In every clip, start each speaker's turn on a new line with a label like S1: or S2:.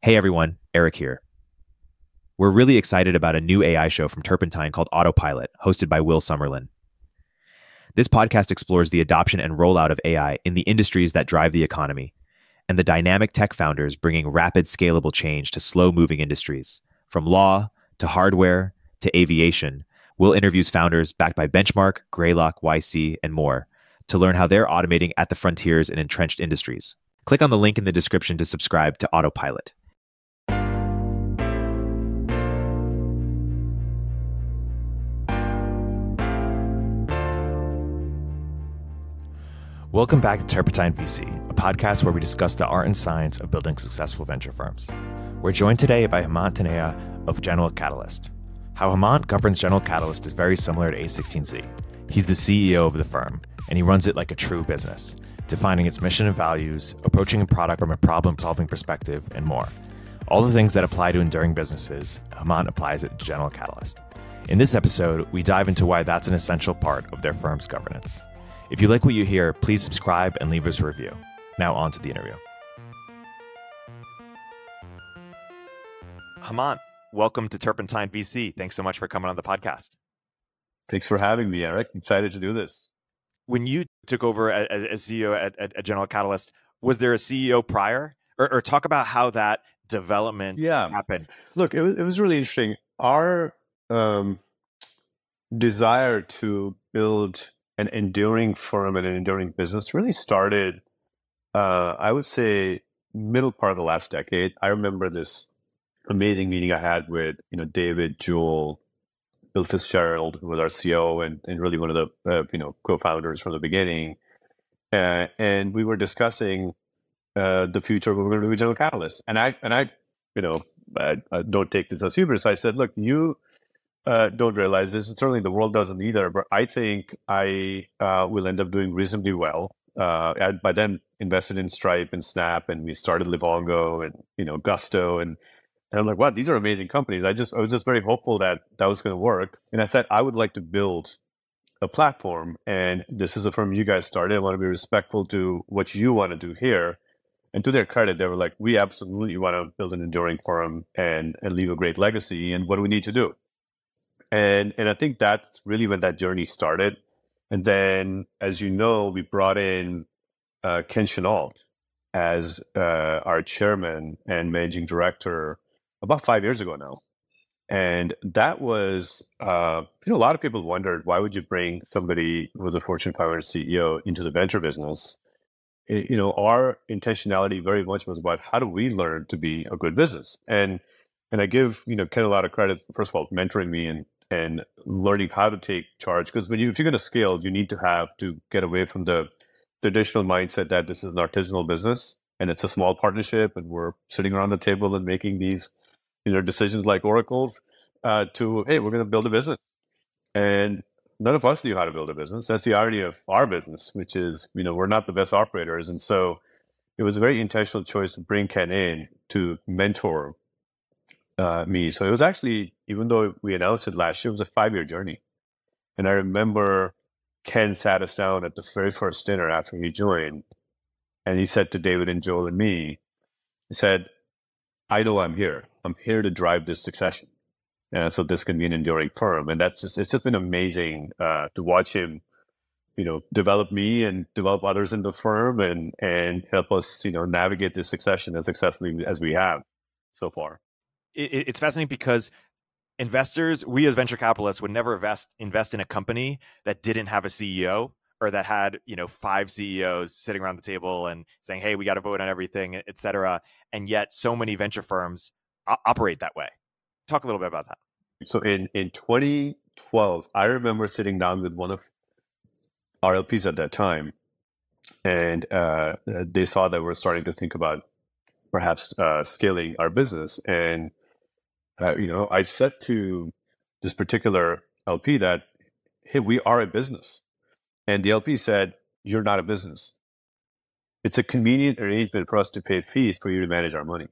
S1: Hey everyone, Erik here. We're really excited about a new AI show from Turpentine called Autopilot, hosted by Will Summerlin. This podcast explores the adoption and rollout of AI in the industries that drive the economy and the dynamic tech founders bringing rapid, scalable change to slow moving industries. From law to hardware to aviation, Will interviews founders backed by Benchmark, Greylock, YC, and more to learn how they're automating at the frontiers in entrenched industries. Click on the link in the description to subscribe to Autopilot. Welcome back to Turpentine VC, a podcast where we discuss the art and science of building successful venture firms. We're joined today by Hemant Taneja of General Catalyst. How Hemant governs General Catalyst is very similar to A16Z. He's the CEO of the firm, and he runs it like a true business, defining its mission and values, approaching a product from a problem solving perspective, and more. All the things that apply to enduring businesses, Hemant applies it to General Catalyst. In this episode, we dive into why that's an essential part of their firm's governance. If you like what you hear, please subscribe and leave us a review. Now, on to the interview. Hemant, welcome to Turpentine VC. Thanks so much for coming on the podcast.
S2: Thanks for having me, Erik. Excited to do this.
S1: When you took over as, as CEO at, at, at, General Catalyst, was there a CEO prior? Or, or talk about how that development
S2: yeah.
S1: happened.
S2: Look, it was, it was really interesting. Our um, desire to build an enduring firm and an enduring business really started, uh, I would say, middle part of the last decade. I remember this amazing meeting I had with you know David Joel, Bill Fitzgerald, who was our CEO and, and really one of the uh, you know co-founders from the beginning, uh, and we were discussing uh, the future of General Catalyst. And I and I, you know, I, I don't take this as hubris. I said, look, you uh, don't realize this. and Certainly, the world doesn't either. But I think I uh, will end up doing reasonably well. Uh, I, by then, invested in Stripe and Snap, and we started Livongo and you know Gusto, and, and I'm like, wow, these are amazing companies. I just I was just very hopeful that that was going to work, and I said I would like to build a platform, and this is a firm you guys started. I want to be respectful to what you want to do here. And to their credit, they were like, we absolutely want to build an enduring firm and, and leave a great legacy. And what do we need to do? And and I think that's really when that journey started. And then, as you know, we brought in uh, Ken Chenault as uh, our chairman and managing director about five years ago now. And that was, uh, you know, a lot of people wondered why would you bring somebody was a Fortune 500 CEO into the venture business? It, you know, our intentionality very much was about how do we learn to be a good business? And and I give you know Ken a lot of credit first of all mentoring me and and learning how to take charge. Because when you if you're going to scale, you need to have to get away from the traditional mindset that this is an artisanal business and it's a small partnership and we're sitting around the table and making these you know decisions like oracles uh, to hey we're going to build a business and none of us knew how to build a business that's the irony of our business which is you know we're not the best operators and so it was a very intentional choice to bring ken in to mentor uh, me. So it was actually, even though we announced it last year, it was a five year journey. And I remember Ken sat us down at the very first dinner after he joined, and he said to David and Joel and me, he said, I know I'm here. I'm here to drive this succession. And so this can be an enduring firm. And that's just, it's just been amazing uh, to watch him, you know, develop me and develop others in the firm and, and help us, you know, navigate this succession as successfully as we have so far
S1: it, it's fascinating because investors, we as venture capitalists would never invest invest in a company that didn't have a CEO or that had you know five CEOs sitting around the table and saying, "Hey, we got to vote on everything," et cetera. And yet, so many venture firms operate that way. Talk a little bit about that.
S2: So in in 2012, I remember sitting down with one of our LPs at that time, and uh, they saw that we're starting to think about perhaps uh, scaling our business, and uh, you know, I said to this particular LP that, hey, we are a business. And the LP said, you're not a business. It's a convenient arrangement for us to pay fees for you to manage our money.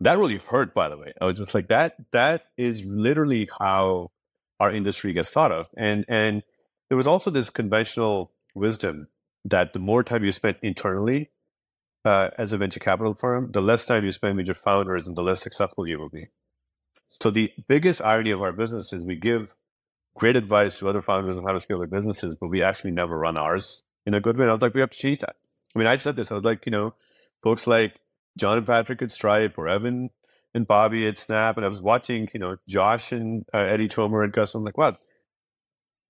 S2: That really hurt, by the way. I was just like, that, that is literally how our industry gets thought of. And, and there was also this conventional wisdom that the more time you spend internally, uh, as a venture capital firm, the less time you spend with your founders and the less successful you will be. So the biggest irony of our business is we give great advice to other founders on how to scale their businesses, but we actually never run ours in a good way. And I was like, we have to change that. I mean, I said this. I was like, you know, folks like John and Patrick at Stripe or Evan and Bobby at Snap, and I was watching, you know, Josh and uh, Eddie Tomer and Gus. I'm like, wow,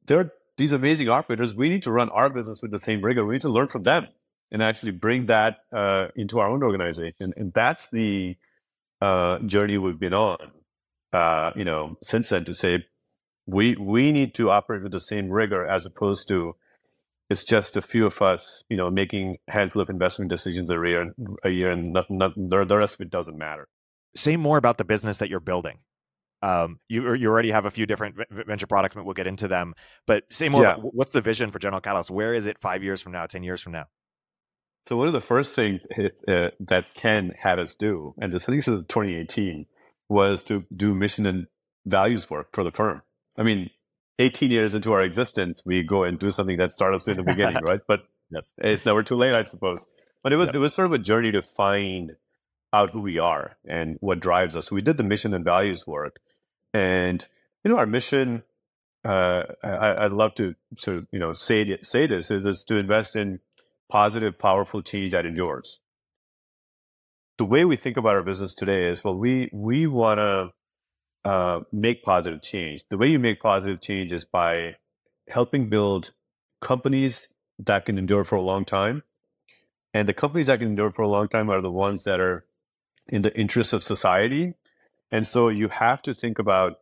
S2: they're these amazing operators. We need to run our business with the same rigor. We need to learn from them and actually bring that uh, into our own organization. And that's the uh, journey we've been on, uh, you know, since then to say we we need to operate with the same rigor as opposed to it's just a few of us, you know, making handful of investment decisions a year, a year, and not, not, the rest of it doesn't matter.
S1: Say more about the business that you're building. Um, you you already have a few different venture products, but we'll get into them. But say more. Yeah. About, what's the vision for General Catalyst? Where is it five years from now, ten years from now?
S2: So one of the first things uh, that Ken had us do, and I think this is 2018, was to do mission and values work for the firm. I mean, 18 years into our existence, we go and do something that startups in the beginning, right? But yes. it's never too late, I suppose. But it was it was sort of a journey to find out who we are and what drives us. So we did the mission and values work, and you know, our mission. Uh, I, would love to sort of you know say say this is, is to invest in positive, powerful change that endures. The way we think about our business today is well, we we want to uh, make positive change. The way you make positive change is by helping build companies that can endure for a long time. And the companies that can endure for a long time are the ones that are in the interest of society. And so you have to think about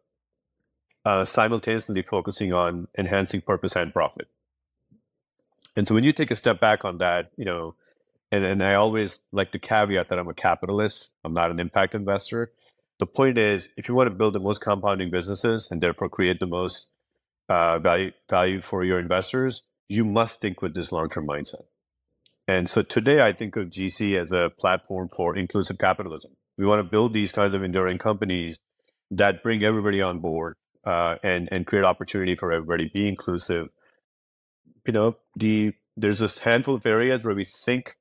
S2: uh, simultaneously focusing on enhancing purpose and profit. And so when you take a step back on that, you know, and, and I always like to caveat that I'm a capitalist, I'm not an impact investor the point is, if you want to build the most compounding businesses and therefore create the most uh, value value for your investors, you must think with this long term mindset. And so today, I think of GC as a platform for inclusive capitalism. We want to build these kinds of enduring companies that bring everybody on board uh, and and create opportunity for everybody. Be inclusive. You know, the there's this handful of areas where we think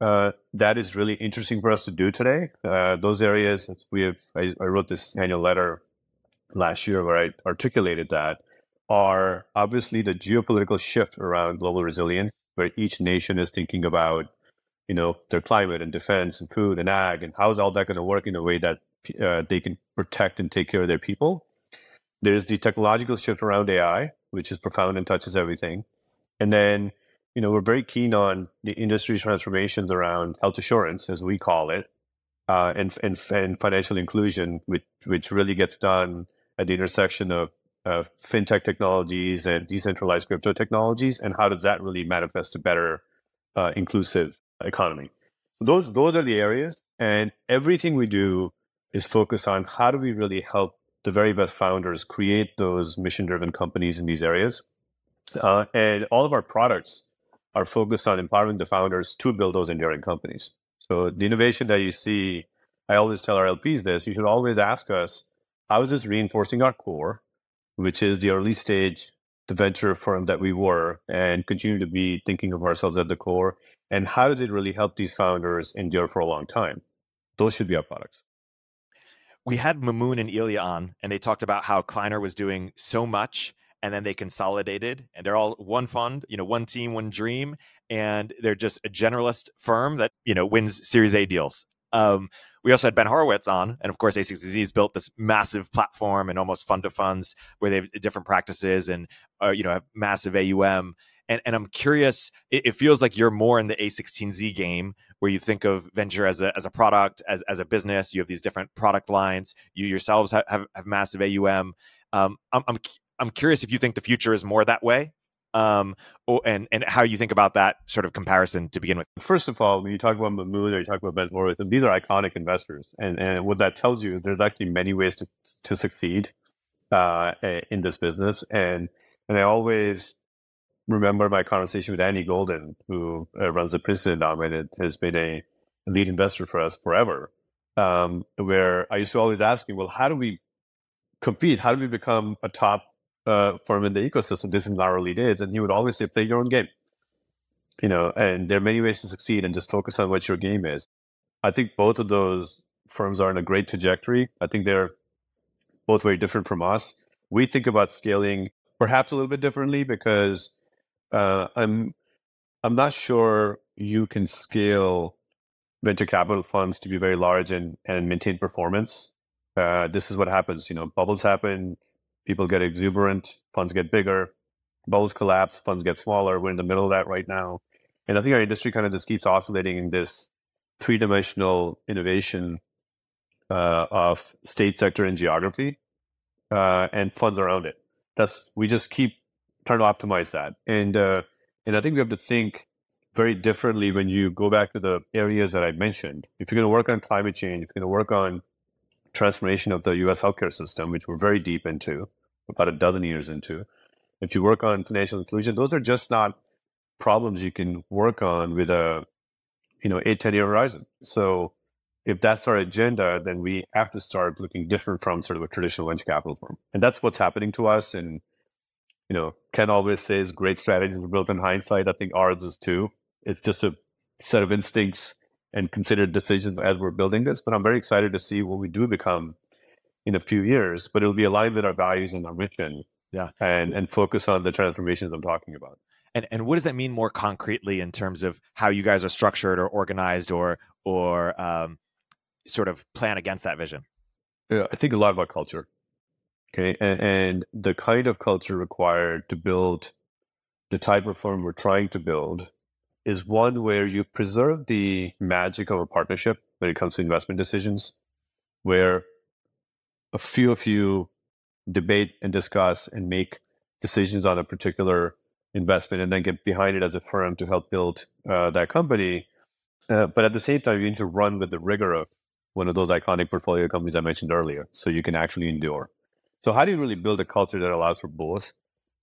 S2: uh, that is really interesting for us to do today. Uh, those areas we have, I, I, wrote this annual letter last year where I articulated that are obviously the geopolitical shift around global resilience, where each nation is thinking about, you know, their climate and defense and food and ag and how is all that going to work in a way that uh, they can protect and take care of their people. There's the technological shift around AI, which is profound and touches everything. And then you know, we're very keen on the industry transformations around health assurance, as we call it, uh, and, and, and financial inclusion, which, which really gets done at the intersection of, fintech technologies and decentralized crypto technologies, and how does that really manifest a better uh, inclusive economy? So those those are the areas, and everything we do is focused on how do we really help the very best founders create those mission driven companies in these areas, uh, and all of our products are focused on empowering the founders to build those enduring companies. So the innovation that you see, I always tell our LPs this, you should always ask us, how is this reinforcing our core, which is the early stage, the venture firm that we were and continue to be thinking of ourselves at the core? And how does it really help these founders endure for a long time? Those should be our products
S1: we had Mamoon and Ilya on, and they talked about how Kleiner was doing so much and then they consolidated and they're all one fund you know one team one dream and they're just a generalist firm that you know wins series a deals. Um, we also had ben horowitz on and of course a16z has built this massive platform and almost fund to funds where they have different practices and uh, you know have massive aum and, and i'm curious it, it feels like you're more in the a16z game where you think of venture as a, as a product as, as a business you have these different product lines you yourselves have, have, have massive aum um, I'm, I'm I'm curious if you think the future is more that way, um, or, and and how you think about that sort of comparison to begin with.
S2: First of all, when you talk about Mamoon or you talk about Ben Horowitz, these are iconic investors, and and what that tells you is there's actually many ways to to succeed uh, in this business, and and I always remember my conversation with Andy Golden, who uh, runs the Princeton Endowment and has been a lead investor for us forever. Um, where I used to always ask him, well, how do we compete? How do we become a top uh, for in the ecosystem. This is our early and he would always say, "Play your own game." you know, and there are many ways to succeed and just focus on what your game is. I think both of those firms are in a great trajectory. I think they're both very different from us. We think about scaling perhaps a little bit differently because uh, I'm I'm not sure you can scale venture capital funds to be very large and, and maintain performance. Uh, this is what happens. You know, bubbles happen, people get exuberant, funds get bigger, bubbles collapse, funds get smaller. We're in the middle of that right now. And I think our industry kind of just keeps oscillating in this three dimensional innovation uh, of state sector and geography uh, and funds around it. That's we just keep trying to optimize that. And uh, and I think we have to think very differently when you go back to the areas that I mentioned. If you're going to work on climate change, if you're going to work on transformation of the US healthcare system, which we're very deep into, about a dozen years into, if you work on financial inclusion, those are just not problems you can work on with a you know eight, 10 year horizon. So if that's our agenda, then we have to start looking different from sort of a traditional venture capital firm. And that's what's happening to us. And, you know, Ken always says great strategies are built in hindsight. I think ours is too. It's just a set of instincts and considered decisions as we're building this. But I'm very excited to see what we do become in a few years. But it'll be aligned with our values and our mission.
S3: Yeah.
S2: And and focus on the transformations I'm talking about.
S3: And and what does that mean more concretely in terms of how you guys are structured or organized or or um, sort of plan against that vision?
S2: Yeah, I think a lot about culture. Okay, and, and the kind of culture required to build the type of firm we're trying to build is one where you preserve the magic of a partnership when it comes to investment decisions, where a few of you debate and discuss and make decisions on a particular investment and then get behind it as a firm to help build uh, that company. Uh, but at the same time, you need to run with the rigor of one of those iconic portfolio companies I mentioned earlier, so you can actually endure. So, how do you really build a culture that allows for both?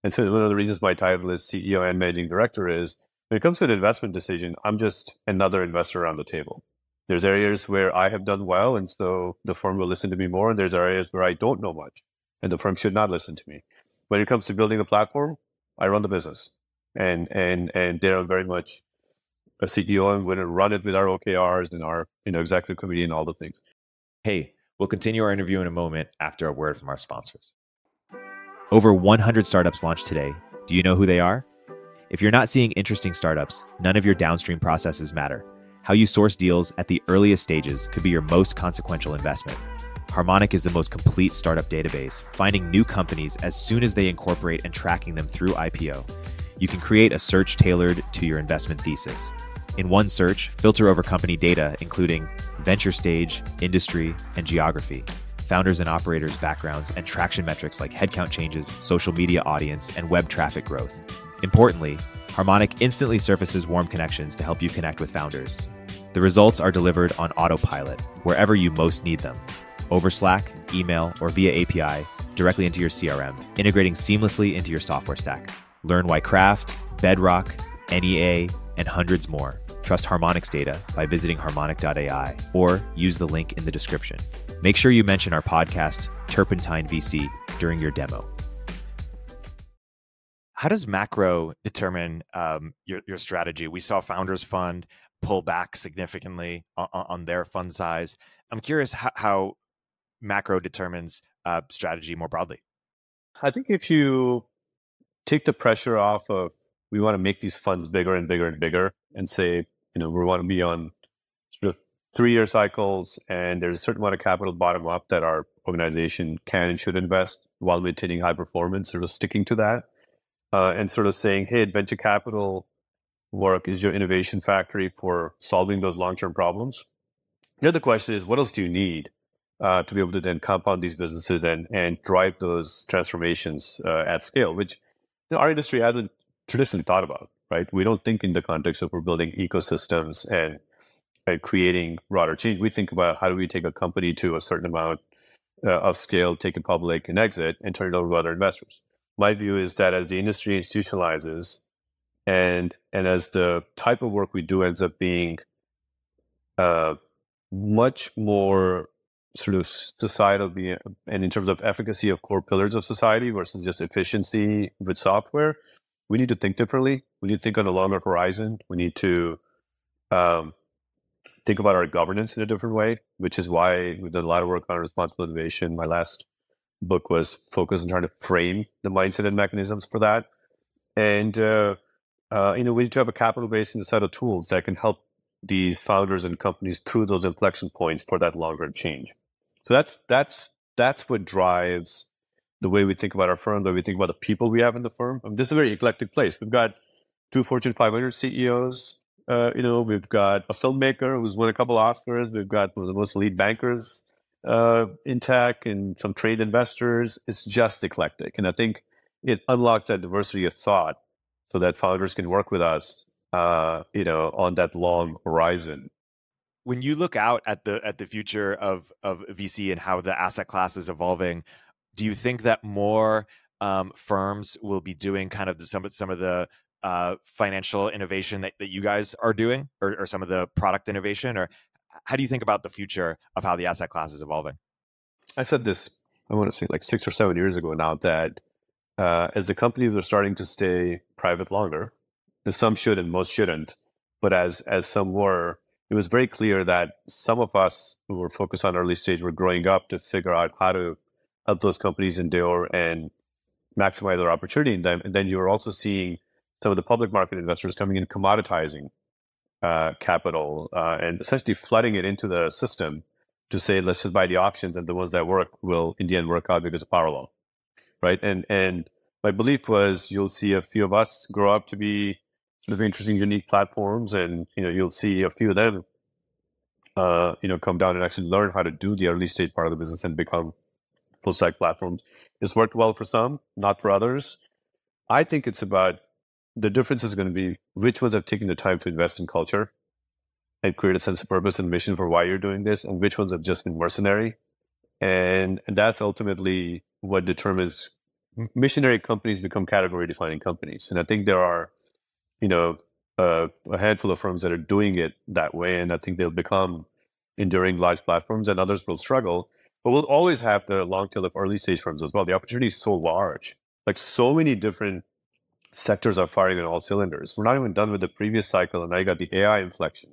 S2: And so, one of the reasons my title is CEO and managing director is when it comes to an investment decision, I'm just another investor around the table. There's areas where I have done well, and so the firm will listen to me more. And there's areas where I don't know much, and the firm should not listen to me. When it comes to building a platform, I run the business, and and and they're very much a CEO and we're going to run it with our OKRs and our you know executive committee and all the things.
S3: Hey, we'll continue our interview in a moment after a word from our sponsors. Over 100 startups launched today. Do you know who they are? If you're not seeing interesting startups, none of your downstream processes matter. How you source deals at the earliest stages could be your most consequential investment. Harmonic is the most complete startup database, finding new companies as soon as they incorporate and tracking them through IPO. You can create a search tailored to your investment thesis. In one search, filter over company data, including venture stage, industry, and geography, founders and operators' backgrounds, and traction metrics like headcount changes, social media audience, and web traffic growth. Importantly, Harmonic instantly surfaces warm connections to help you connect with founders. The results are delivered on autopilot, wherever you most need them over Slack, email, or via API directly into your CRM, integrating seamlessly into your software stack. Learn why Craft, Bedrock, NEA, and hundreds more trust Harmonic's data by visiting harmonic.ai or use the link in the description. Make sure you mention our podcast, Turpentine VC, during your demo. How does macro determine um, your, your strategy? We saw Founders Fund pull back significantly on, on their fund size. I'm curious how, how macro determines uh, strategy more broadly.
S2: I think if you take the pressure off of we want to make these funds bigger and bigger and bigger and say, you know, we want to be on sort of three year cycles and there's a certain amount of capital bottom up that our organization can and should invest while maintaining high performance, sort of sticking to that. Uh, and sort of saying, hey, venture capital work is your innovation factory for solving those long term problems. The other question is, what else do you need uh, to be able to then compound these businesses and, and drive those transformations uh, at scale, which you know, our industry hasn't traditionally thought about, right? We don't think in the context of we're building ecosystems and, and creating broader change. We think about how do we take a company to a certain amount uh, of scale, take it public and exit, and turn it over to other investors. My view is that as the industry institutionalizes, and and as the type of work we do ends up being uh, much more sort of societal and in terms of efficacy of core pillars of society versus just efficiency with software we need to think differently. We need to think on a longer horizon. We need to um, think about our governance in a different way, which is why we've done a lot of work on responsible innovation. My last book was focused on trying to frame the mindset and mechanisms for that. And uh, uh, you know, we need to have a capital base and a set of tools that can help these founders and companies through those inflection points for that longer change. So that's that's that's what drives the way we think about our firm, the way we think about the people we have in the firm. I mean, this is a very eclectic place. We've got two Fortune 500 CEOs. Uh, you know, we've got a filmmaker who's won a couple Oscars. We've got one of the most elite bankers uh, in tech and some trade investors. It's just eclectic, and I think it unlocks that diversity of thought so that founders can work with us. Uh, you know, on that long horizon
S1: when you look out at the at the future of of VC and how the asset class is evolving, do you think that more um, firms will be doing kind of the, some of some of the uh, financial innovation that, that you guys are doing, or, or some of the product innovation, or how do you think about the future of how the asset class is evolving?
S2: I said this, I want to say like six or seven years ago now, that uh, as the companies are starting to stay private longer, some should and most shouldn't, but as as some were, it was very clear that some of us who were focused on early stage were growing up to figure out how to help those companies endure and maximize their opportunity in them. And then you're also seeing some of the public market investors coming in commoditizing uh, capital uh, and essentially flooding it into the system to say, let's just buy the options and the ones that work will in the end work out because of power law. Right. And and my belief was you'll see a few of us grow up to be sort of interesting, unique platforms, and you know, you'll see a few of them uh, you know, come down and actually learn how to do the early stage part of the business and become full stack platforms. It's worked well for some, not for others. I think it's about the difference is going to be which ones have taken the time to invest in culture and create a sense of purpose and mission for why you're doing this, and which ones have just been mercenary. And, and that's ultimately what determines missionary companies become category defining companies. And I think there are, you know, uh, a handful of firms that are doing it that way, and I think they'll become enduring large platforms, and others will struggle. But we'll always have the long tail of early stage firms as well. The opportunity is so large. Like so many different sectors are firing on all cylinders. We're not even done with the previous cycle, and now you got the AI inflection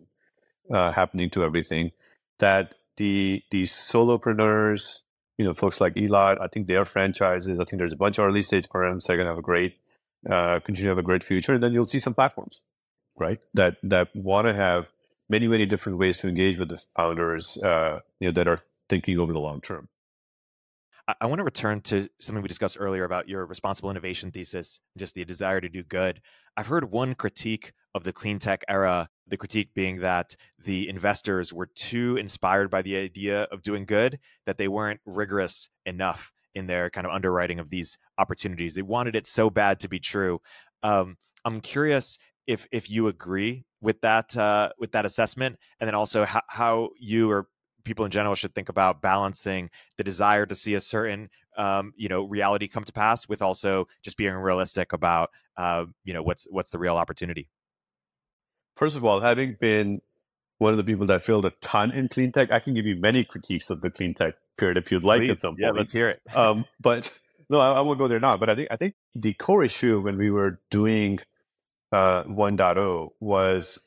S2: uh, happening to everything. That the the solopreneurs, you know, folks like Elon, I think their franchises. I think there's a bunch of early stage firms that are going to have a great, uh, continue to have a great future, and then you'll see some platforms, right? That that want to have many many different ways to engage with the founders, uh, you know, that are thinking over the long term.
S1: I, I want to return to something we discussed earlier about your responsible innovation thesis, just the desire to do good. I've heard one critique of the clean tech era, the critique being that the investors were too inspired by the idea of doing good, that they weren't rigorous enough in their kind of underwriting of these opportunities. They wanted it so bad to be true. Um, I'm curious if if you agree with that uh, with that assessment, and then also how, how you or people in general should think about balancing the desire to see a certain um, you know reality come to pass with also just being realistic about uh, you know what's what's the real opportunity.
S2: First of all having been one of the people that failed a ton in clean tech i can give you many critiques of the clean tech period if you'd like
S1: Please.
S2: at some point.
S1: yeah let's hear it.
S2: Um, but no I, I, won't go there now but i think i think the core issue when we were doing uh, 1.0 was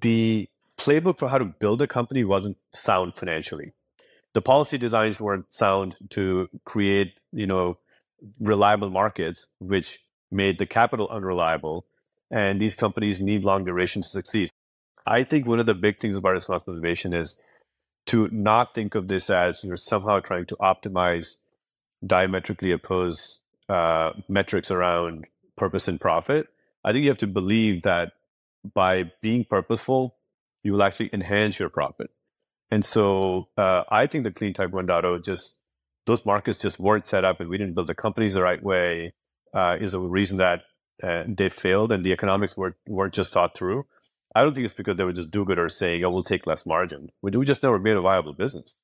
S2: the playbook for how to build a company wasn't sound financially. The policy designs weren't sound to create, you know, reliable markets, which made the capital unreliable. And these companies need long duration to succeed. I think one of the big things about responsible innovation is to not think of this as you're somehow trying to optimize diametrically opposed uh, metrics around purpose and profit. I think you have to believe that by being purposeful, you will actually enhance your profit. And so uh, I think the Clean Tech 1.0 just those markets just weren't set up, and we didn't build the companies the right way. Uh, is a reason that uh, they failed, and the economics weren't weren't just thought through. I don't think it's because they were just do-gooders saying, "Oh, we'll take less margin." We, we just never made a viable business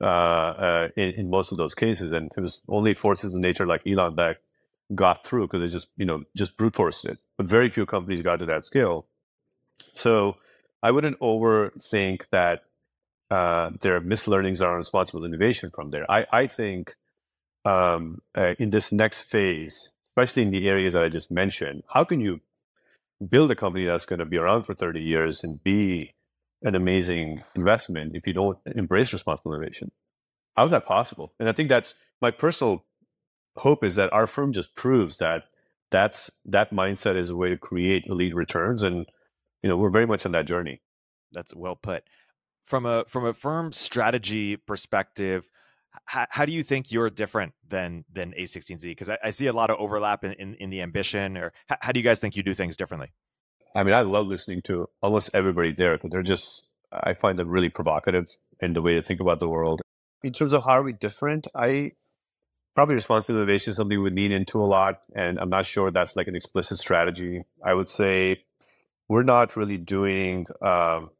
S2: uh, uh, in, in most of those cases, and it was only forces of nature like Elon that got through because they just you know just brute forced it. But very few companies got to that scale. So I wouldn't overthink that uh, there are mislearnings around responsible innovation from there. I, I think um, uh, in this next phase, especially in the areas that I just mentioned, how can you build a company that's going to be around for 30 years and be an amazing investment if you don't embrace responsible innovation? How is that possible? And I think that's my personal hope is that our firm just proves that that's that mindset is a way to create elite returns and you know we're very much on that journey.
S1: That's well put. From a from a firm strategy perspective how, how do you think you're different than than a16z because I, I, see a lot of overlap in, in, in the ambition or how, how, do you guys think you do things differently?
S2: I mean i love listening to almost everybody there because they're just i find them really provocative in the way to think about the world. In terms of how are we different i probably responsible innovation is something we lean into a lot and i'm not sure that's like an explicit strategy. I would say we're not really doing um,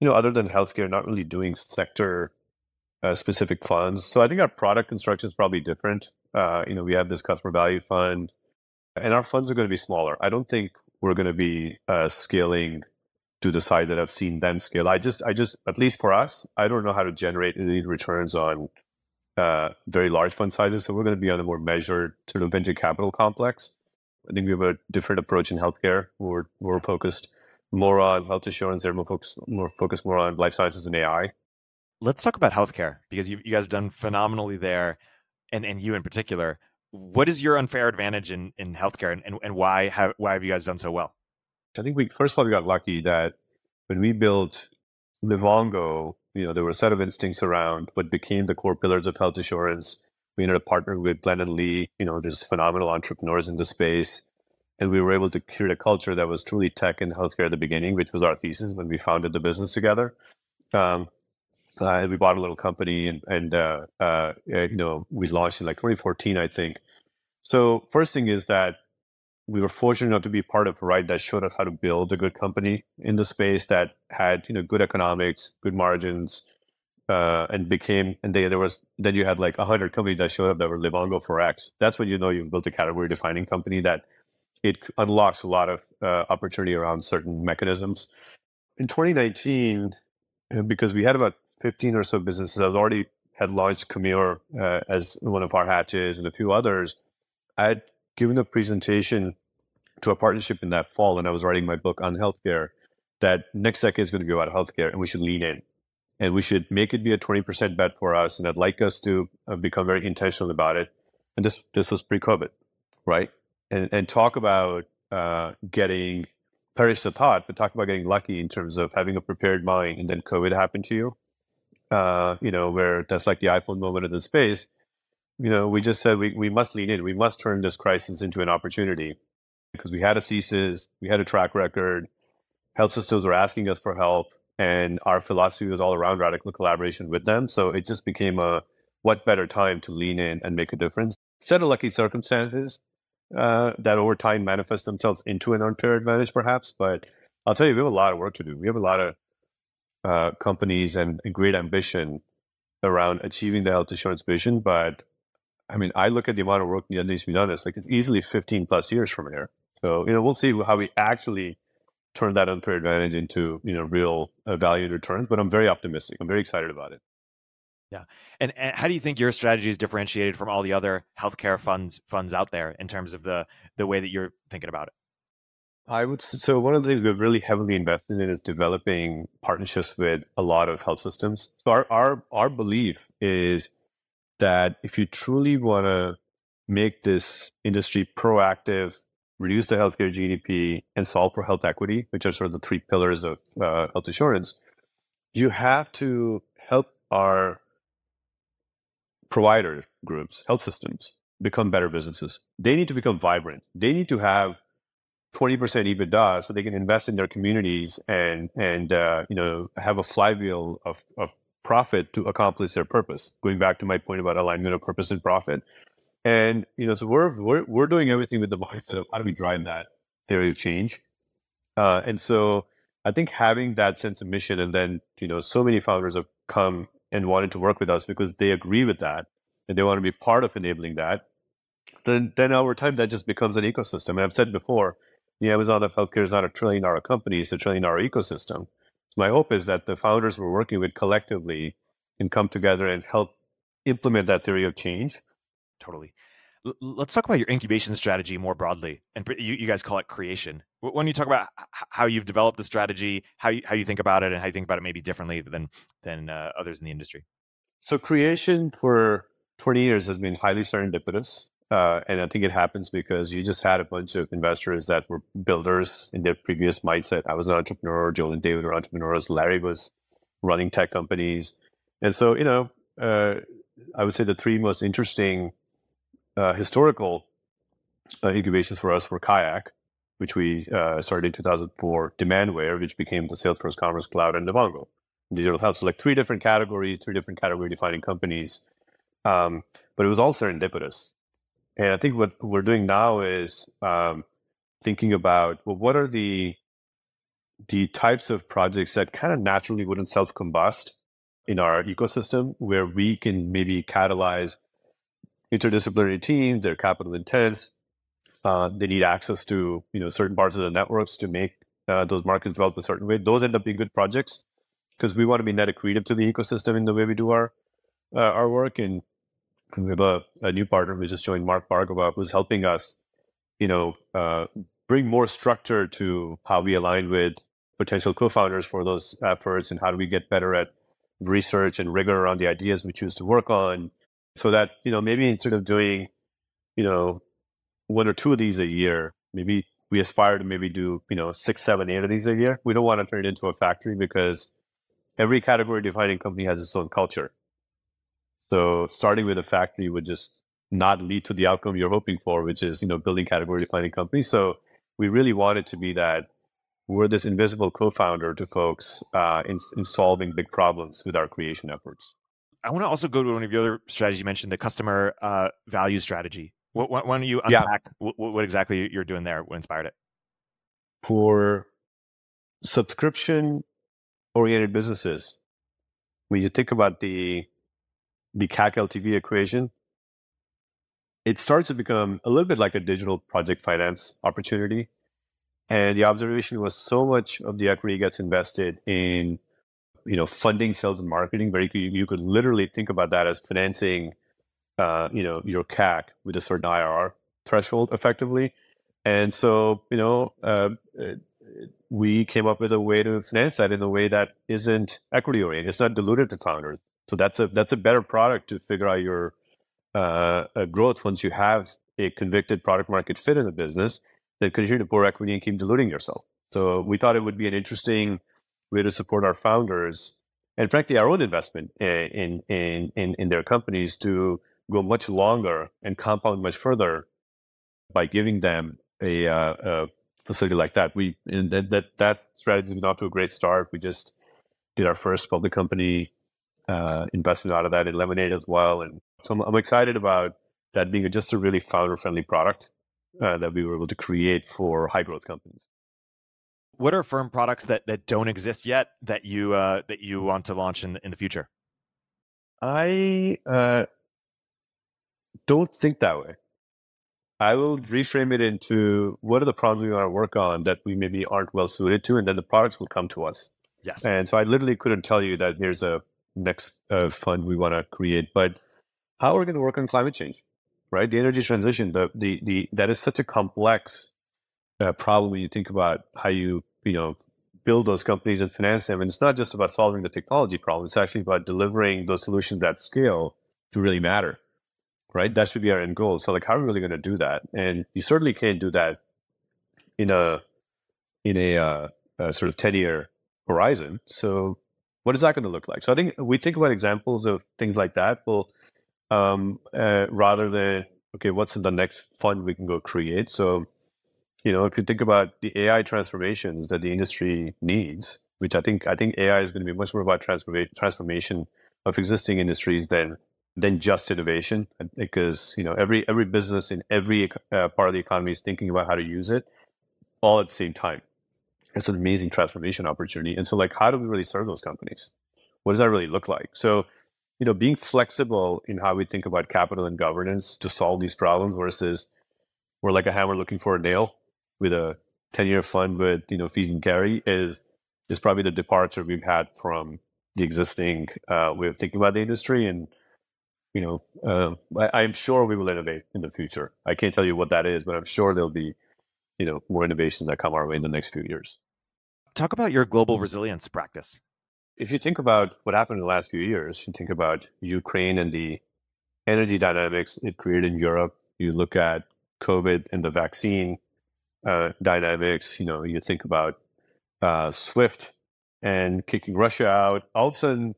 S2: you know other than healthcare not really doing sector uh, specific funds so i think our product construction is probably different uh, you know we have this customer value fund and our funds are going to be smaller i don't think we're going to be uh, scaling to the size that i've seen them scale i just i just at least for us i don't know how to generate any returns on uh, very large fund sizes. So we're going to be on a more measured sort of venture capital complex. I think we have a different approach in healthcare. We're we're focused more on health assurance. They're more focused more focused more on life sciences and AI.
S1: Let's talk about healthcare because you, you guys have done phenomenally there, and and you in particular. What is your unfair advantage in in healthcare, and, and, and why have why have you guys done so well?
S2: I think we first of all we got lucky that when we built Livongo, you know, there were a set of instincts around what became the core pillars of health assurance. We ended up partnering with Glen and Lee, you know, there's phenomenal entrepreneurs in the space. And we were able to create a culture that was truly tech and healthcare at the beginning, which was our thesis when we founded the business together. Um, uh, we bought a little company and, and uh, uh, you know, we launched in like 2014, I think. So first thing is that we were fortunate enough to be part of a ride that showed us how to build a good company in the space that had you know good economics, good margins, uh, and became and they, there was then you had like a hundred companies that showed up that were Livongo for X. That's when you know you've built a category defining company that it unlocks a lot of uh, opportunity around certain mechanisms. In 2019, uh, because we had about 15 or so businesses, I was already had launched Commure uh, as one of our hatches and a few others. I had given a presentation to a partnership in that fall, and I was writing my book on healthcare. That next decade is going to be about healthcare, and we should lean in, and we should make it be a twenty percent bet for us. And I'd like us to uh, become very intentional about it. And this this was pre-COVID, right? And and talk about uh, getting perish the thought, but talk about getting lucky in terms of having a prepared mind, and then COVID happened to you. Uh, you know, where that's like the iPhone moment in the space. You know, we just said we, we must lean in. We must turn this crisis into an opportunity because we had a thesis, we had a track record, health systems were asking us for help, and our philosophy was all around radical collaboration with them. So it just became a what better time to lean in and make a difference. Set of lucky circumstances uh, that over time manifest themselves into an unfair advantage, perhaps. But I'll tell you, we have a lot of work to do. We have a lot of uh, companies and, great ambition around achieving the health assurance vision. But I mean, I look at the amount of work that needs to be done. It's like it's easily 15 plus years from here. So, you know, we'll see how we actually turn that unfair advantage into, you know, real uh, value returns. But I'm very optimistic. I'm very excited about it.
S1: Yeah, and, and how do you think your strategy is differentiated from all the other healthcare funds funds out there in terms of the the way that you're thinking about it?
S2: I would so one of the things we've really heavily invested in is developing partnerships with a lot of health systems. So our our our belief is that if you truly want to make this industry proactive, reduce the healthcare GDP, and solve for health equity, which are sort of the three pillars of uh, health assurance, you have to help our provider groups, health systems, become better businesses. They need to become vibrant. They need to have 20% EBITDA so they can invest in their communities and and uh, you know have a flywheel of, of profit to accomplish their purpose. Going back to my point about alignment of purpose and profit, and you know, so we're we're we're doing everything with the mindset of how do we drive that theory of change, uh, and so I think having that sense of mission, and then you know, so many founders have come and wanted to work with us because they agree with that and they want to be part of enabling that. Then, then over time, that just becomes an ecosystem. And I've said before, the Amazon of healthcare is not a trillion dollar company; it's a trillion dollar ecosystem. So my hope is that the founders we're working with collectively can come together and help implement that theory of change
S1: totally. L- let's talk about your incubation strategy more broadly, and you, you guys call it creation. When you talk about how you've developed the strategy, how you, how you think about it, and how you think about it maybe differently than than uh, others in the industry.
S2: So creation for 20 years has been highly serendipitous. Uh, and I think it happens because you just had a bunch of investors that were builders in their previous mindset. I was an entrepreneur, Joel and David were entrepreneurs, Larry was running tech companies. And so, you know, uh, I would say the three most interesting uh, historical uh, incubations for us were Kayak, which we uh, started in 2004, Demandware, which became the Salesforce Commerce Cloud, and Livongo, digital health. So, like three different categories, three different category defining companies. Um, but it was all serendipitous. And I think what we're doing now is um, thinking about well, what are the the types of projects that kind of naturally wouldn't self combust in our ecosystem, where we can maybe catalyze interdisciplinary teams. They're capital intense. Uh, they need access to you know certain parts of the networks to make uh, those markets develop a certain way. Those end up being good projects because we want to be net accretive to the ecosystem in the way we do our uh, our work. And we have a, a, new partner who just joined, Marc Bhargava, who's helping us, you know, uh, bring more structure to how we align with potential co-founders for those efforts, and how do we get better at research and rigor around the ideas we choose to work on, so that you know maybe instead of doing, you know, one or two of these a year, maybe we aspire to maybe do you know six, seven, eight of these a year. We don't want to turn it into a factory because every category defining company has its own culture so starting with a factory would just not lead to the outcome you're hoping for, which is, you know, building category defining companies. So we really wanted to be that we're this invisible co-founder to folks uh, in, in solving big problems with our creation efforts.
S1: I want to also go to one of your other strategies you mentioned, the customer uh, value strategy. What, why don't you unpack yeah. what, what exactly you're doing there? What inspired it?
S2: For subscription oriented businesses, when you think about the the CAC LTV equation, it starts to become a little bit like a digital project finance opportunity. And the observation was so much of the equity gets invested in, you know, funding sales and marketing. Where you could, you could literally think about that as financing, uh, you know, your CAC with a certain IRR threshold, effectively. And so, you know, uh, we came up with a way to finance that in a way that isn't equity oriented. It's not diluted to founders. So that's a that's a better product to figure out your uh, uh, growth once you have a convicted product market fit in the business than continue to pour equity and keep diluting yourself. So we thought it would be an interesting way to support our founders and frankly our own investment in in in, in their companies to go much longer and compound much further by giving them a, uh, a facility like that. We that that that strategy been off to a great start. We just did our first public company uh, investment out of that in Lemonade as well. And so I'm, I'm excited about that being just a really founder friendly product uh, that we were able to create for high growth companies.
S1: What are firm products that, that don't exist yet that you uh, that you want to launch in the, in the future?
S2: I uh, don't think that way. I will reframe it into what are the problems we want to work on that we maybe aren't well suited to, and then the products will come to us.
S1: Yes.
S2: And so I literally couldn't tell you that here's a next uh, fund we want to create. But how are we going to work on climate change, right? The energy transition, the the the that is such a complex uh, problem when you think about how you you know build those companies and finance them. And it's not just about solving the technology problem; it's actually about delivering those solutions at scale to really matter, right? That should be our end goal. So, like, how are we really going to do that? And you certainly can't do that in a in a, uh, a sort of ten year horizon. So what is that going to look like? So I think we think about examples of things like that. Well, um, uh, rather than okay, what's in the next fund we can go create? So, you know, if you think about the AI transformations that the industry needs, which I think I think AI is going to be much more about transformation transformation of existing industries than than just innovation, because you know every every business in every uh, part of the economy is thinking about how to use it all at the same time it's an amazing transformation opportunity. And so, like, how do we really serve those companies? What does that really look like? So, you know, being flexible in how we think about capital and governance to solve these problems versus we're like a hammer looking for a nail with a 10 year fund with, you know, fees and carry is, is probably the departure we've had from the existing uh, way of thinking about the industry. And you know, uh, I, I'm sure we will innovate in the future. I can't tell you what that is, but I'm sure there'll be, you know, more innovations that come our way in the next few years.
S1: Talk about your global resilience practice.
S2: If you think about what happened in the last few years, you think about Ukraine and the energy dynamics it created in Europe. You look at COVID and the vaccine uh, dynamics. You know, you think about uh, SWIFT and kicking Russia out. All of a sudden,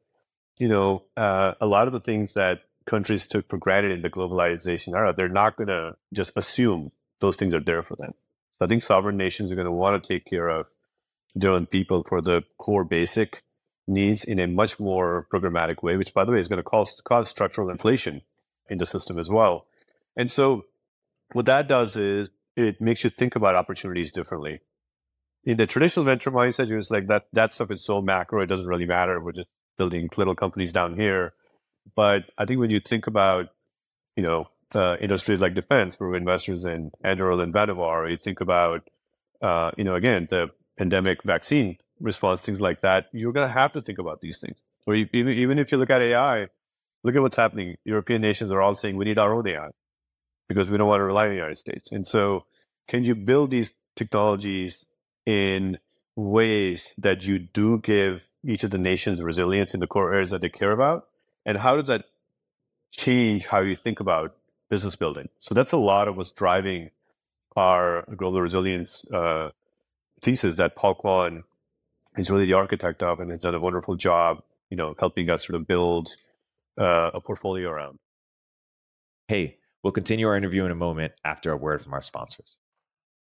S2: you know, uh, a lot of the things that countries took for granted in the globalization era, they're not going to just assume those things are there for them. So I think sovereign nations are going to want to take care of their own people for the core basic needs in a much more programmatic way, which, by the way, is going to cause, cause structural inflation in the system as well. And so, what that does is it makes you think about opportunities differently. In the traditional venture mindset, you're just like that. That stuff is so macro; it doesn't really matter. We're just building little companies down here. But I think when you think about, you know, uh, industries like defense, where investors in Anduril and Vannevar, you think about, uh, you know, again, the pandemic vaccine response, things like that, you're going to have to think about these things. Or even, even if you look at AI, look at what's happening. European nations are all saying we need our own AI because we don't want to rely on the United States. And so, can you build these technologies in ways that you do give each of the nations resilience in the core areas that they care about? And how does that change how you think about business building? So that's a lot of what's driving our global resilience uh, thesis that Paul Kwan is really the architect of and has done a wonderful job, you know, helping us sort of build uh, a portfolio around.
S1: Hey, we'll continue our interview in a moment after a word from our sponsors.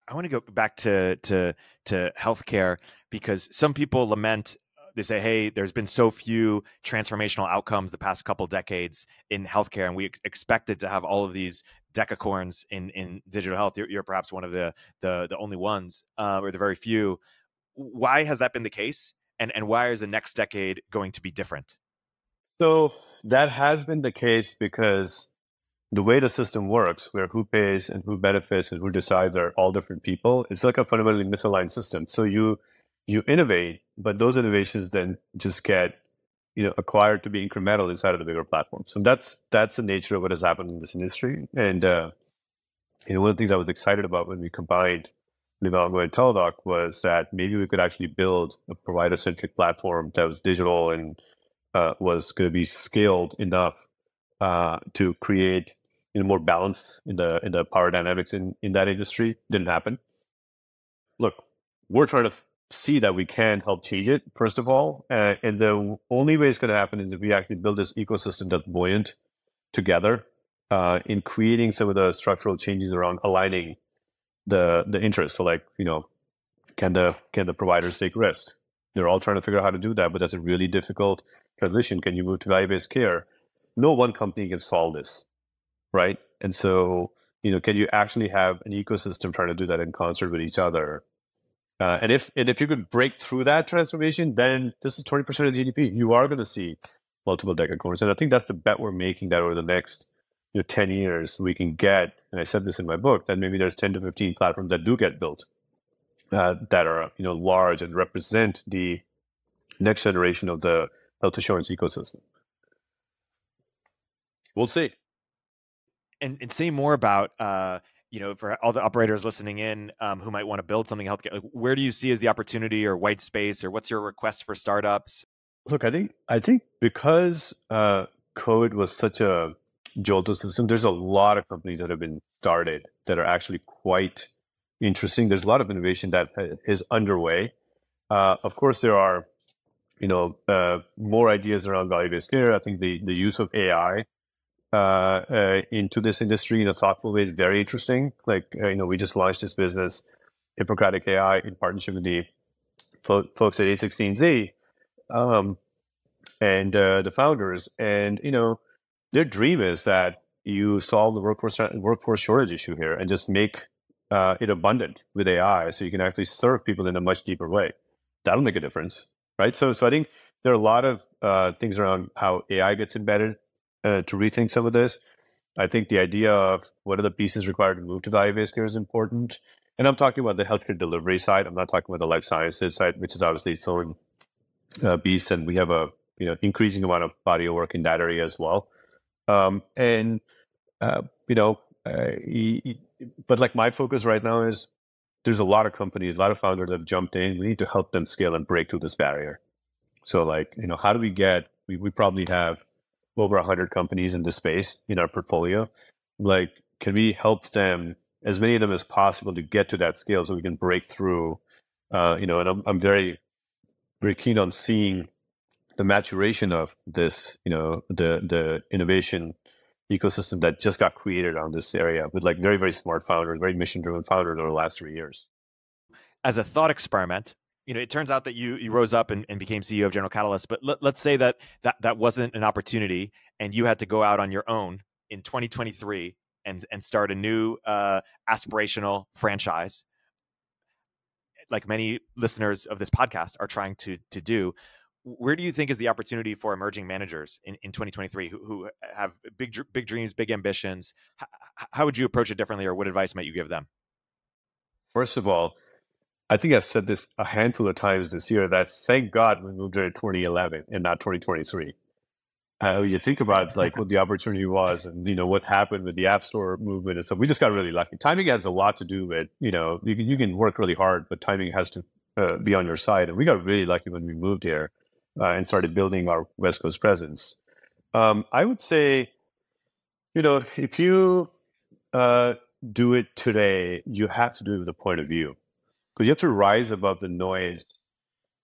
S1: I want to go back to to to healthcare because some people lament they say, hey, there's been so few transformational outcomes the past couple decades in healthcare, and we expected to have all of these decacorns in in digital health. You're, you're perhaps one of the the, the only ones, uh, or the very few. Why has that been the case, and and why is the next decade going to be different?
S2: So that has been the case because the way the system works, where who pays and who benefits and who decides are all different people, it's like a fundamentally misaligned system. So you you innovate, but those innovations then just get you know acquired to be incremental inside of the bigger platform. So that's that's the nature of what has happened in this industry. And uh, you know, one of the things I was excited about when we combined Livongo and Teladoc was that maybe we could actually build a provider-centric platform that was digital and uh, was going to be scaled enough uh, to create you know, more balance in the in the power dynamics in, in that industry. Didn't happen. Look, we're trying to see that we can help change it, first of all. And the only way it's going to happen is if we actually build this ecosystem that's buoyant together uh, in creating some of the structural changes around aligning the the interests. So, like, you know, can the can the providers take risk? They're all trying to figure out how to do that, but that's a really difficult transition. Can you move to value-based care? No one company can solve this, right? And so, you know, can you actually have an ecosystem trying to do that in concert with each other uh, and if and if you could break through that transformation, then this is twenty percent of the GDP. You are going to see multiple decacorns, and I think that's the bet we're making that over the next you know ten years we can get. And I said this in my book that maybe there's ten to fifteen platforms that do get built uh, that are you know large and represent the next generation of the health assurance ecosystem. We'll see.
S1: And and say more about. Uh you know, for all the operators listening in um, who might want to build something healthcare, like, where do you see as the opportunity or white space, or what's your request for startups?
S2: Look, I think I think because uh, COVID was such a jolt system, there's a lot of companies that have been started that are actually quite interesting. There's a lot of innovation that is underway. Uh, of course, there are you know uh, more ideas around value-based care. I think the the use of AI into this industry in a thoughtful way is very interesting. Like, uh, you know, we just launched this business, Hippocratic AI, in partnership with the fo- folks at A16Z um, and uh, the founders. And, you know, their dream is that you solve the workforce workforce shortage issue here and just make uh, it abundant with AI so you can actually serve people in a much deeper way. That'll make a difference, right? So, so I think there are a lot of uh, things around how AI gets embedded uh, to rethink some of this. I think the idea of what are the pieces required to move to value-based care is important. And I'm talking about the healthcare delivery side. I'm not talking about the life sciences side, which is obviously its own uh, beast. And we have a you know increasing amount of body of work in that area as well. Um, and uh, you know, uh, he, he, but like my focus right now is there's a lot of companies, a lot of founders have jumped in. We need to help them scale and break through this barrier. So like, you know, how do we get? We, we probably have over 100 companies into space in our portfolio. Like, can we help them, as many of them as possible, to get to that scale so we can break through? Uh, you know, and I'm, I'm very, very keen on seeing the maturation of this, you know, the the innovation ecosystem that just got created on this area with like very very smart founders, very mission driven founders over the last three years.
S1: As a thought experiment, you know, it turns out that you you rose up and, and became CEO of General Catalyst. But let, us say that that that wasn't an opportunity, and you had to go out on your own in 2023 and and start a new uh, aspirational franchise, like many listeners of this podcast are trying to to do where do you think is the opportunity for emerging managers in, in 2023 who, who have big big dreams big ambitions how, how would you approach it differently or what advice might you give them
S2: first of all i think i've said this a handful of times this year that thank god we moved to 2011 and not 2023 uh, you think about like what the opportunity was and you know what happened with the app store movement and stuff we just got really lucky. Timing has a lot to do with you know you can, you can work really hard but timing has to uh, be on your side and we got really lucky when we moved here uh, and started building our West Coast presence. Um, I would say, you know, if you uh, do it today, you have to do it with a point of view because you have to rise above the noise.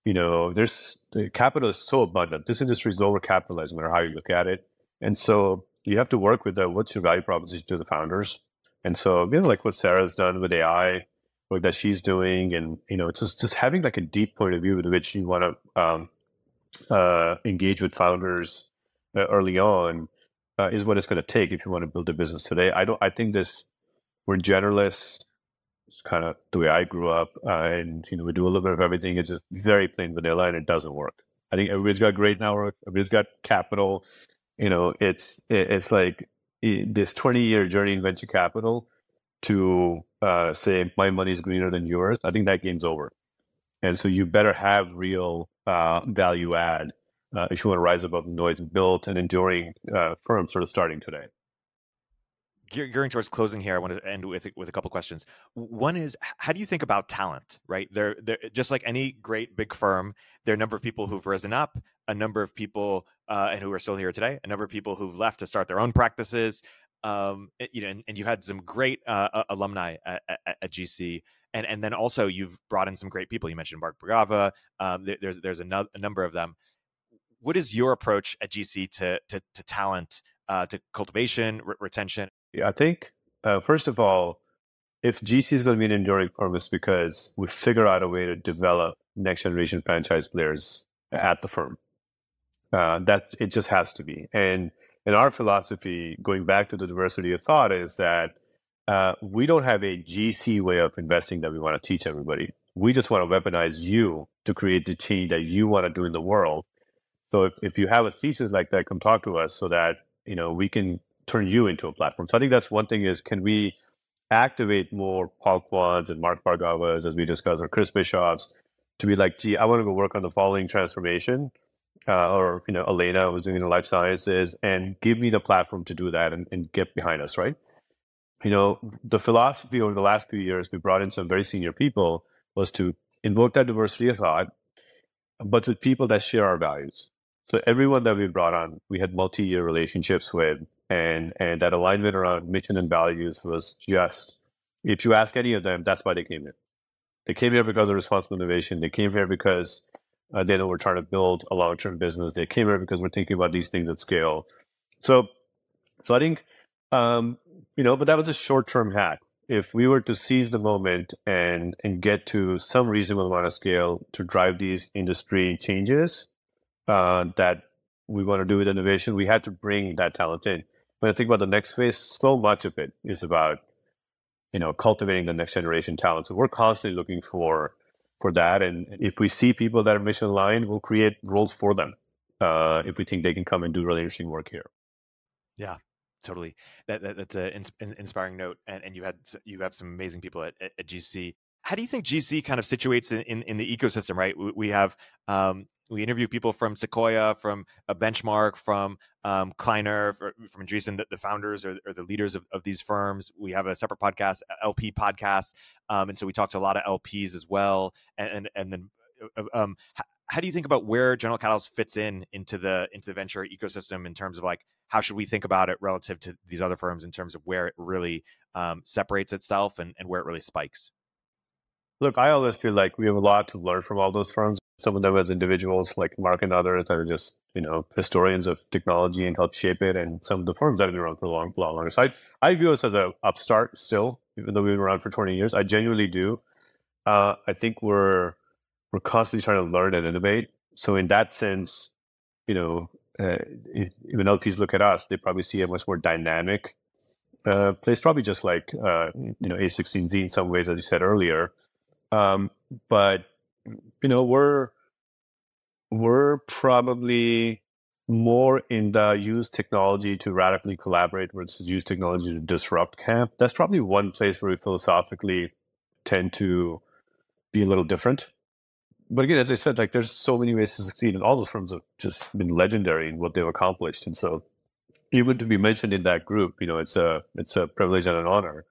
S2: You know, there's the capital is so abundant. This industry is overcapitalized, no matter how you look at it, and so you have to work with the, what's your value proposition to the founders. And so, you know, like what Sarah's done with AI, work that she's doing, and you know, it's just just having like a deep point of view with which you want to um, uh, engage with founders uh, early on uh, is what it's going to take if you want to build a business today. I don't. I think this we're generalists. It's kind of the way I grew up, uh, and you know we do a little bit of everything. It's just very plain vanilla, and it doesn't work. I think everybody's got great network. Everybody's got capital. You know, it's it's like this twenty year journey in venture capital to uh, say my money is greener than yours. I think that game's over. And so you better have real uh, value add uh, if you want to rise above the noise and build an enduring uh, firm sort of starting today.
S1: Gearing towards closing here, I want to end with with a couple questions. One is, how do you think about talent? Right, there, there, just like any great big firm, there are a number of people who've risen up, a number of people uh, and who are still here today, a number of people who've left to start their own practices. Um, you know, and, and you had some great uh, alumni at, at, at GC and and then also you've brought in some great people. You mentioned Marc Bhargava. Um, there, there's there's a, no, a, number of them. What is your approach at GC to to, to talent, uh, to cultivation, re- retention?
S2: I think uh, first of all, if GC is going to be an enduring it's because we figure out a way to develop next generation franchise players at the firm. Uh, that it just has to be. And in our philosophy, going back to the diversity of thought, is that uh, we don't have a GC way of investing that we want to teach everybody. We just want to weaponize you to create the change that you want to do in the world. So if, if you have a thesis like that, come talk to us so that you know we can turn you into a platform. So I think that's one thing is can we activate more Paul Kwans and Marc Bhargavas, as we discussed or Chris Bischoffs to be like, gee, I want to go work on the following transformation. Uh, or you know, Elena was doing the life sciences, and give me the platform to do that and, and get behind us, right? you know, the philosophy over the last few years, we brought in some very senior people, was to invoke that diversity of thought, but with people that share our values. So everyone that we brought on, we had multi-year relationships with, and and that alignment around mission and values was just. If you ask any of them, that's why they came here. They came here because of responsible innovation. They came here because uh, they know we're trying to build a long-term business. They came here because we're thinking about these things at scale. So, so um, you know, but that was a short term hack. If we were to seize the moment and and get to some reasonable amount of scale to drive these industry changes uh, that we want to do with innovation, we had to bring that talent in. When I think about the next phase, so much of it is about you know cultivating the next generation talent. So we're constantly looking for for that, and if we see people that are mission aligned, we'll create roles for them. Uh, if we think they can come and do really interesting work here.
S1: Yeah, totally. That, that that's an ins- inspiring note, and, and you had you have some amazing people at, at, at GC. How do you think GC kind of situates in, in, in the ecosystem? Right, we, we have um, we interview people from Sequoia, from a benchmark, from um, Kleiner, from Andreessen, the, the founders or, or, the leaders of, of, these firms. We have a separate podcast, LP podcast, um, and so we talk to a lot of LPs as well. And and, and then, uh, uh, um, how, how do you think about where General Catalyst fits in into the into the venture ecosystem in terms of like how should we think about it relative to these other firms in terms of where it really um, separates itself and, and where it really spikes?
S2: Look, I always feel like we have a lot to learn from all those firms. Some of them as individuals, like Mark and others, that are just you know historians of technology and help shape it. And some of the firms that have been around for a long, long, longer. So I, I view us as an upstart still, even though we've been around for 20 years. I genuinely do. Uh, I think we're we're constantly trying to learn and innovate. So in that sense, you know, uh, LPs look at us, they probably see a much more dynamic uh, place, probably just like uh, you know A16Z in some ways, as you said earlier. Um, but you know, we're we're probably more in the use technology to radically collaborate versus use technology to disrupt camp. That's probably one place where we philosophically tend to be a little different. But again, as I said, like there's so many ways to succeed, and all those firms have just been legendary in what they've accomplished. And so, even to be mentioned in that group, you know, it's a it's a privilege and an honor.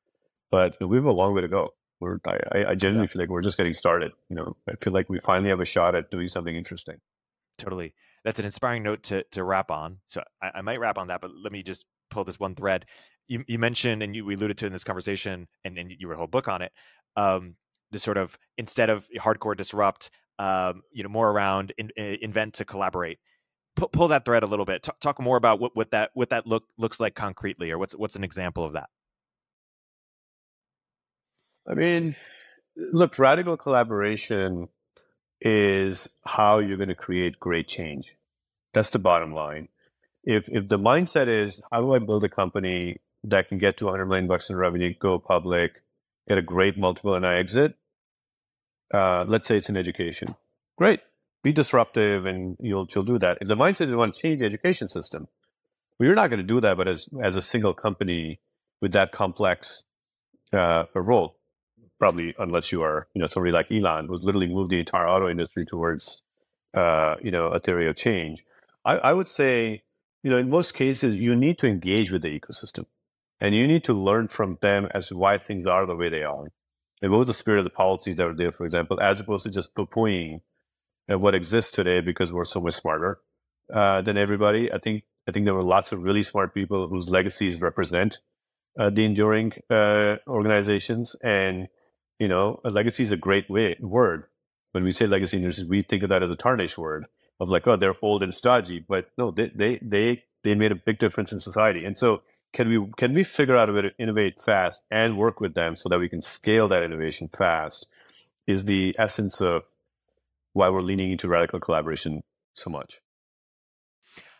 S2: But we have a long way to go we're I, I genuinely yeah. feel like we're just getting started. You know, I feel like we finally have a shot at doing something interesting.
S1: Totally, that's an inspiring note to to wrap on. So I, I might wrap on that, but let me just pull this one thread. You you mentioned and you we alluded to in this conversation, and and you wrote a whole book on it. Um, the sort of instead of hardcore disrupt, um, you know, more around in, invent to collaborate. Pull, pull that thread a little bit. Talk, talk more about what, what that what that look looks like concretely, or what's what's an example of that.
S2: I mean, look, radical collaboration is how you're going to create great change. That's the bottom line. If if the mindset is how do I build a company that can get to 100 million bucks in revenue, go public, get a great multiple, and I exit. Uh, let's say it's in education. Great, be disruptive, and you'll you'll do that. If the mindset is you want to change the education system, well, you're not going to do that, but as as a single company with that complex uh, role probably unless you are you know somebody like Elon who's literally moved the entire auto industry towards uh, you know a theory of change. I, I would say you know in most cases you need to engage with the ecosystem and you need to learn from them as to why things are the way they are and what was the spirit of the policies that were there, for example, as opposed to just poo-pooing at what exists today because we're so much smarter uh, than everybody. I think I think there were lots of really smart people whose legacies represent uh, the enduring uh, organizations and you know, a legacy is a great way, word. When we say legacy nurses, we think of that as a tarnished word of like, oh, they're old and stodgy. But no, they they they they made a big difference in society. And so can we can we figure out a way to innovate fast and work with them so that we can scale that innovation fast is the essence of why we're leaning into radical collaboration so much.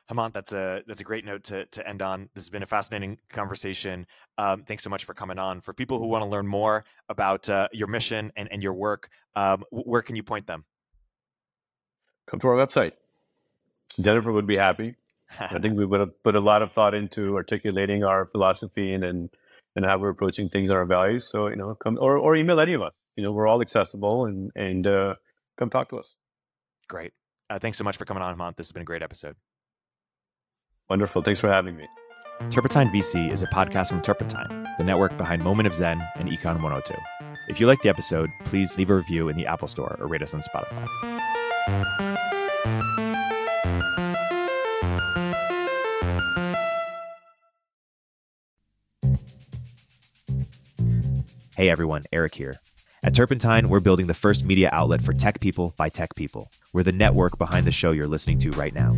S1: Hemant, that's a that's a great note to to end on. This has been a fascinating conversation. Um, thanks so much for coming on. For people who want to learn more about uh, your mission and, and your work, um, where can you point them?
S2: Come to our website. Jennifer would be happy. I think we would have put a lot of thought into articulating our philosophy and and, and how we're approaching things and our values. So you know, come or, or email any of us. You know, we're all accessible and and uh, come talk to us.
S1: Great. Uh, thanks so much for coming on, Hemant. This has been a great episode.
S2: Wonderful. Thanks for having me.
S1: Turpentine VC is a podcast from Turpentine, the network behind Moment of Zen and Econ 102. If you like the episode, please leave a review in the Apple Store or rate us on Spotify. Hey everyone, Erik here. At Turpentine, we're building the first media outlet for tech people by tech people. We're the network behind the show you're listening to right now.